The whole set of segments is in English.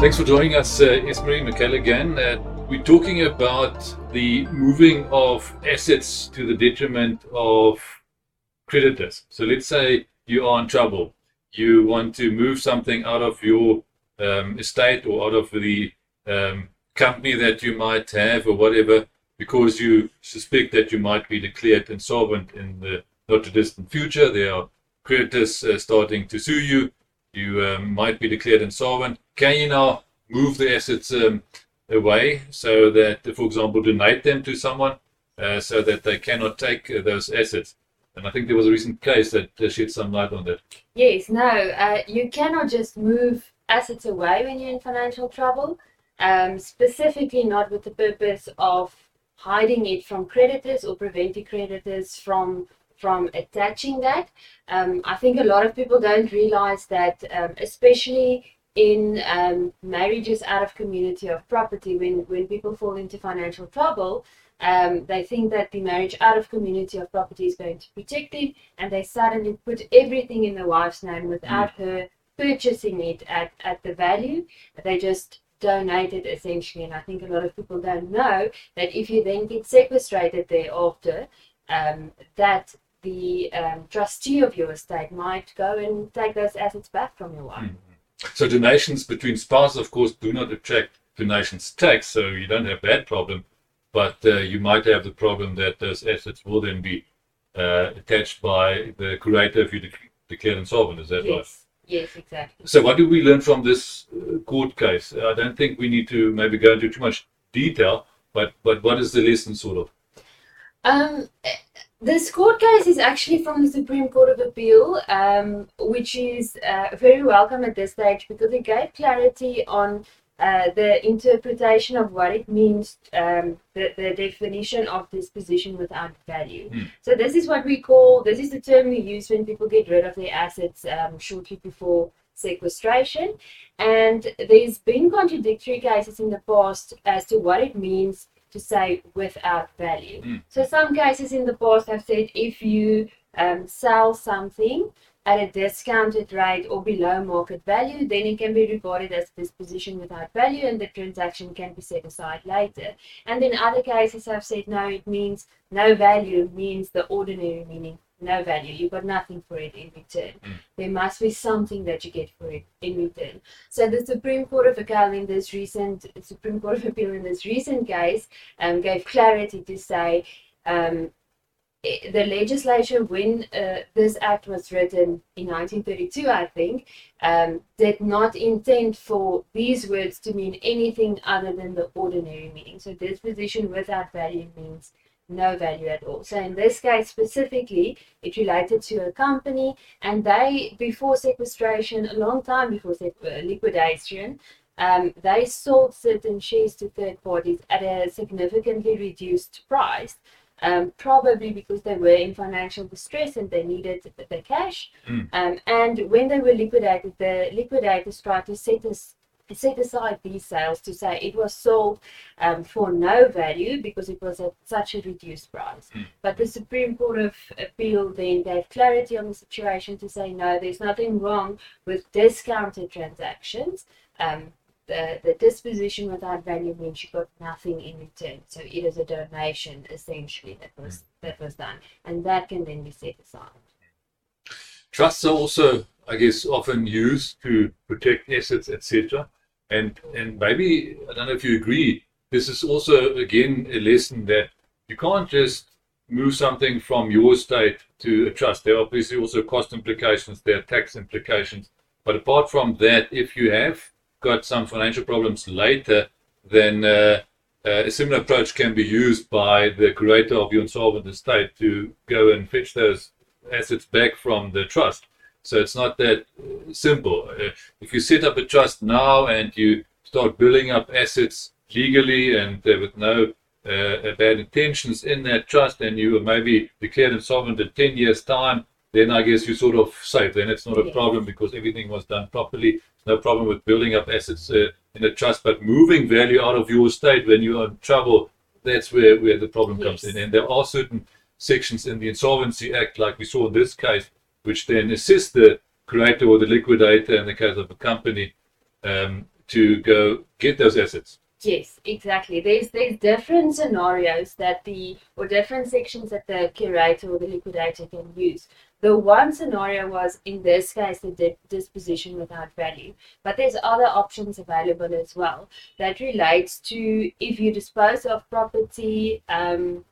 Thanks for joining us, uh, Esmery McKell again. Uh, we're talking about the moving of assets to the detriment of creditors. So let's say you are in trouble. You want to move something out of your um, estate or out of the um, company that you might have or whatever because you suspect that you might be declared insolvent in the not too distant future. There are creditors uh, starting to sue you. You um, might be declared insolvent. Can you now move the assets um, away so that, for example, donate them to someone uh, so that they cannot take uh, those assets? And I think there was a recent case that uh, shed some light on that. Yes, no, uh, you cannot just move assets away when you're in financial trouble, um, specifically not with the purpose of hiding it from creditors or preventing creditors from from attaching that. Um, I think a lot of people don't realize that, um, especially in um, marriages out of community of property, when, when people fall into financial trouble, um, they think that the marriage out of community of property is going to protect them, and they suddenly put everything in the wife's name without mm. her purchasing it at, at the value. They just donated essentially. And I think a lot of people don't know that if you then get sequestrated thereafter, um, that the um, trustee of your estate might go and take those assets back from your wife. Mm-hmm. So donations between spouses, of course, do not attract donations tax, so you don't have that problem. But uh, you might have the problem that those assets will then be uh, attached by the curator if you de- declare insolvent. Is that yes. right? Yes, exactly. So, what do we learn from this uh, court case? I don't think we need to maybe go into too much detail, but but what is the lesson sort of? Um, this court case is actually from the Supreme Court of Appeal, um, which is uh, very welcome at this stage because it gave clarity on uh, the interpretation of what it means, um, the, the definition of disposition without value. Mm. So this is what we call, this is the term we use when people get rid of their assets um, shortly before sequestration. And there's been contradictory cases in the past as to what it means to say without value. Mm. So some cases in the past have said if you um, sell something at a discounted rate or below market value, then it can be regarded as disposition without value and the transaction can be set aside later. And in other cases have said no, it means no value means the ordinary meaning no value. You got nothing for it in return. Mm. There must be something that you get for it in return. So the Supreme Court of Appeal in this recent Supreme Court of Appeal in this recent case um, gave clarity to say um, the legislation when uh, this act was written in 1932 i think um, did not intend for these words to mean anything other than the ordinary meaning so disposition without value means no value at all so in this case specifically it related to a company and they before sequestration a long time before uh, liquidation um, they sold certain shares to third parties at a significantly reduced price um, probably because they were in financial distress and they needed the cash. Mm. Um, and when they were liquidated, the liquidators tried to set, us, set aside these sales to say it was sold um, for no value because it was at such a reduced price. Mm. But the Supreme Court of Appeal then gave clarity on the situation to say no, there's nothing wrong with discounted transactions. Um, the, the disposition without value means you got nothing in return. So it is a donation essentially that was mm. that was done, and that can then be set aside. Trusts are also, I guess, often used to protect assets, etc. And and maybe I don't know if you agree. This is also again a lesson that you can't just move something from your state to a trust. There are obviously also cost implications, there are tax implications. But apart from that, if you have got some financial problems later, then uh, uh, a similar approach can be used by the curator of your insolvent estate to go and fetch those assets back from the trust. So it's not that simple. Uh, if you set up a trust now and you start building up assets legally and uh, with no uh, bad intentions in that trust, and you maybe declared insolvent in 10 years' time, then I guess you're sort of safe. Then it's not a problem because everything was done properly no problem with building up assets uh, in a trust, but moving value out of your estate when you are in trouble, that's where, where the problem yes. comes in. And there are certain sections in the Insolvency Act, like we saw in this case, which then assist the curator or the liquidator in the case of a company um, to go get those assets. Yes, exactly. There's there's different scenarios that the or different sections that the curator or the liquidator can use. The one scenario was in this case the disposition without value, but there's other options available as well that relates to if you dispose of property um,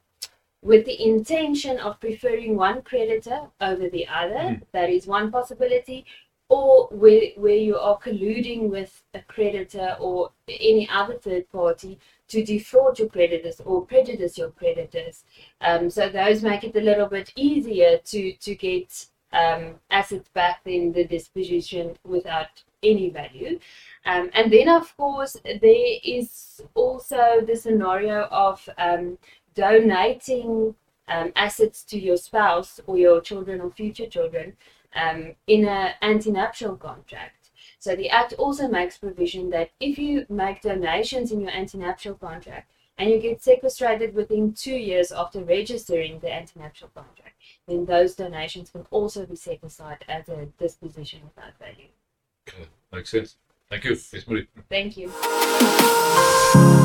with the intention of preferring one creditor over the other. Mm. That is one possibility. Or where, where you are colluding with a creditor or any other third party to defraud your creditors or prejudice your creditors. Um, so those make it a little bit easier to, to get um, assets back in the disposition without any value. Um, and then, of course, there is also the scenario of um, donating um, assets to your spouse or your children or future children um, in an antenuptial contract. So the Act also makes provision that if you make donations in your antenuptial contract and you get sequestrated within two years after registering the antenuptial contract, then those donations can also be set aside as a disposition without value. Okay, makes sense. Thank you, Ms. Marie. Thank you.